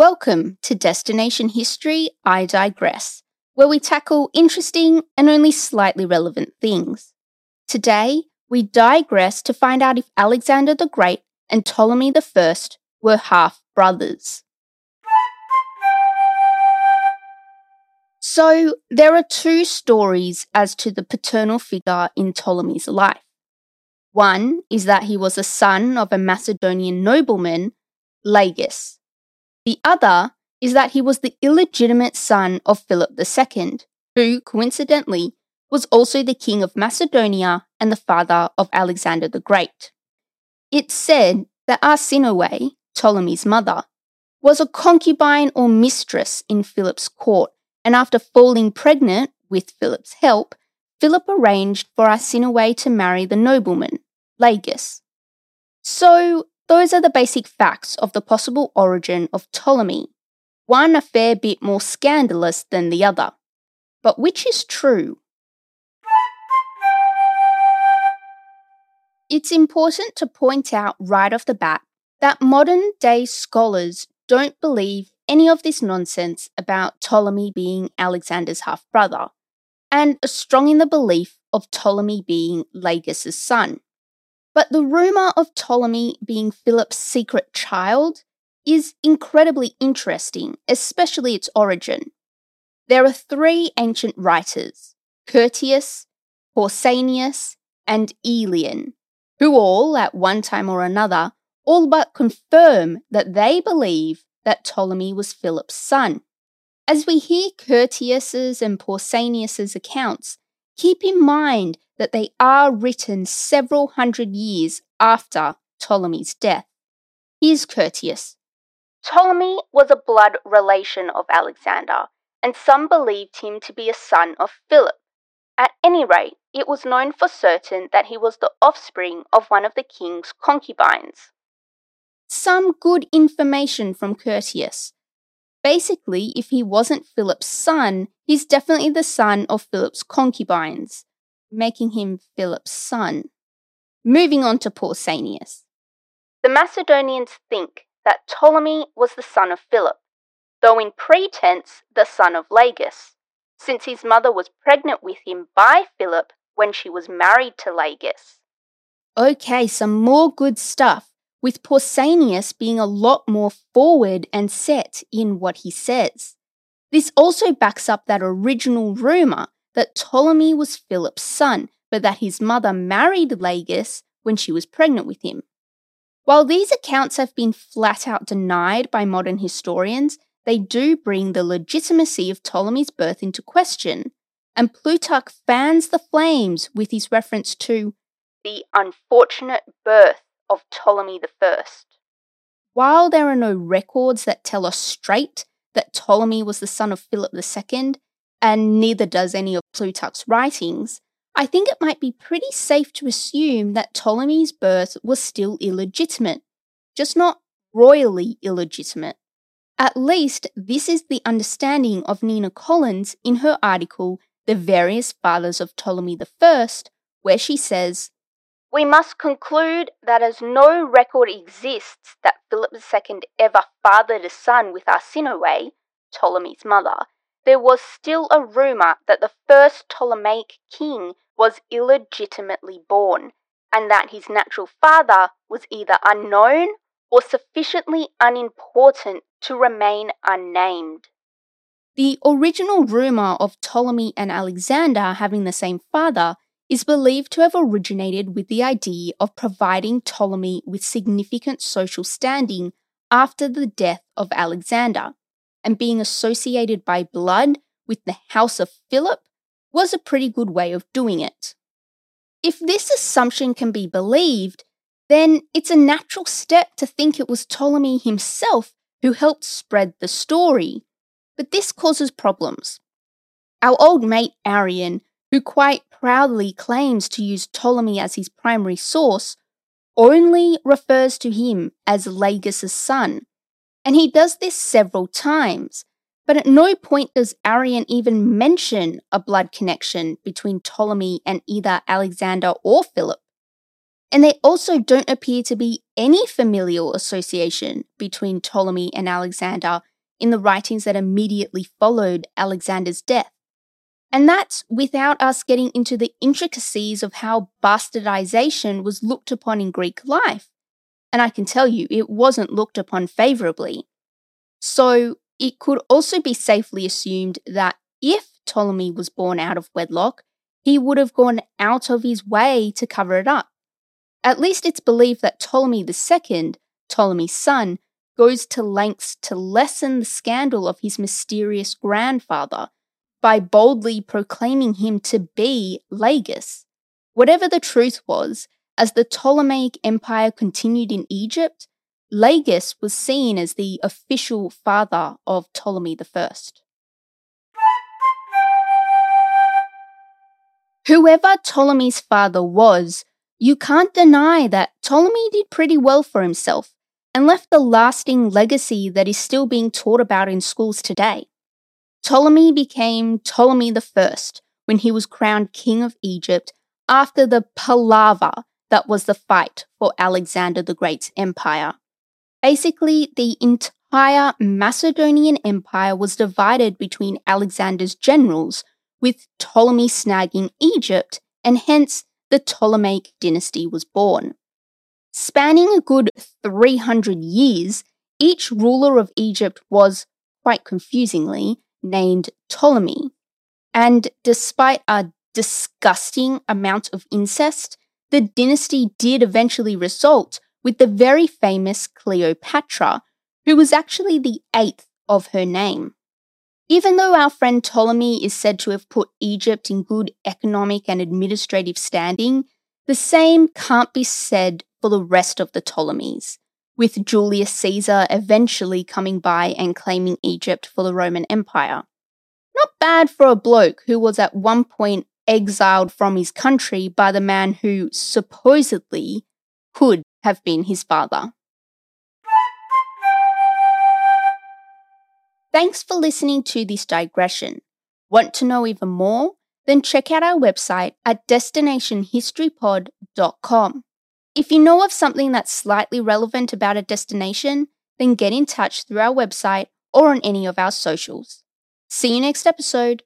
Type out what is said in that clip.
Welcome to Destination History I Digress, where we tackle interesting and only slightly relevant things. Today, we digress to find out if Alexander the Great and Ptolemy I were half brothers. So, there are two stories as to the paternal figure in Ptolemy's life. One is that he was a son of a Macedonian nobleman, Lagus. The other is that he was the illegitimate son of Philip II, who, coincidentally, was also the king of Macedonia and the father of Alexander the Great. It's said that Arsinoe, Ptolemy's mother, was a concubine or mistress in Philip's court, and after falling pregnant with Philip's help, Philip arranged for Arsinoe to marry the nobleman, Lagus. So, those are the basic facts of the possible origin of Ptolemy, one a fair bit more scandalous than the other. But which is true? It's important to point out right off the bat that modern day scholars don't believe any of this nonsense about Ptolemy being Alexander's half brother, and are strong in the belief of Ptolemy being Lagus's son. But the rumour of Ptolemy being Philip's secret child is incredibly interesting, especially its origin. There are three ancient writers Curtius, Pausanias, and Aelian, who all, at one time or another, all but confirm that they believe that Ptolemy was Philip's son. As we hear Curtius's and Pausanias's accounts, keep in mind that they are written several hundred years after Ptolemy's death. Here's Curtius. Ptolemy was a blood relation of Alexander, and some believed him to be a son of Philip. At any rate, it was known for certain that he was the offspring of one of the king's concubines. Some good information from Curtius. Basically, if he wasn't Philip's son, he's definitely the son of Philip's concubines making him Philip's son. Moving on to Pausanias. The Macedonians think that Ptolemy was the son of Philip, though in pretense the son of Lagus, since his mother was pregnant with him by Philip when she was married to Lagus. Okay, some more good stuff, with Pausanias being a lot more forward and set in what he says. This also backs up that original rumour that Ptolemy was Philip's son, but that his mother married Lagus when she was pregnant with him. While these accounts have been flat out denied by modern historians, they do bring the legitimacy of Ptolemy's birth into question, and Plutarch fans the flames with his reference to the unfortunate birth of Ptolemy I. While there are no records that tell us straight that Ptolemy was the son of Philip II, and neither does any of Plutarch's writings, I think it might be pretty safe to assume that Ptolemy's birth was still illegitimate, just not royally illegitimate. At least, this is the understanding of Nina Collins in her article, The Various Fathers of Ptolemy I, where she says, We must conclude that as no record exists that Philip II ever fathered a son with Arsinoe, Ptolemy's mother, there was still a rumour that the first Ptolemaic king was illegitimately born, and that his natural father was either unknown or sufficiently unimportant to remain unnamed. The original rumour of Ptolemy and Alexander having the same father is believed to have originated with the idea of providing Ptolemy with significant social standing after the death of Alexander and being associated by blood with the House of Philip was a pretty good way of doing it. If this assumption can be believed, then it's a natural step to think it was Ptolemy himself who helped spread the story. But this causes problems. Our old mate Arrian, who quite proudly claims to use Ptolemy as his primary source, only refers to him as Lagus's son, and he does this several times. But at no point does Arrian even mention a blood connection between Ptolemy and either Alexander or Philip. And there also don't appear to be any familial association between Ptolemy and Alexander in the writings that immediately followed Alexander's death. And that's without us getting into the intricacies of how bastardization was looked upon in Greek life. And I can tell you, it wasn't looked upon favorably. So it could also be safely assumed that if Ptolemy was born out of wedlock, he would have gone out of his way to cover it up. At least it's believed that Ptolemy II, Ptolemy's son, goes to lengths to lessen the scandal of his mysterious grandfather by boldly proclaiming him to be Lagus. Whatever the truth was, as the Ptolemaic Empire continued in Egypt, Lagus was seen as the official father of Ptolemy I. Whoever Ptolemy's father was, you can't deny that Ptolemy did pretty well for himself and left a lasting legacy that is still being taught about in schools today. Ptolemy became Ptolemy I when he was crowned king of Egypt after the palaver that was the fight for Alexander the Great's empire. Basically, the entire Macedonian empire was divided between Alexander's generals, with Ptolemy snagging Egypt, and hence the Ptolemaic dynasty was born. Spanning a good 300 years, each ruler of Egypt was, quite confusingly, named Ptolemy. And despite a disgusting amount of incest, the dynasty did eventually result with the very famous Cleopatra, who was actually the eighth of her name. Even though our friend Ptolemy is said to have put Egypt in good economic and administrative standing, the same can't be said for the rest of the Ptolemies, with Julius Caesar eventually coming by and claiming Egypt for the Roman Empire. Not bad for a bloke who was at one point exiled from his country by the man who supposedly could have been his father. Thanks for listening to this digression. Want to know even more? Then check out our website at destinationhistorypod.com. If you know of something that's slightly relevant about a destination, then get in touch through our website or on any of our socials. See you next episode.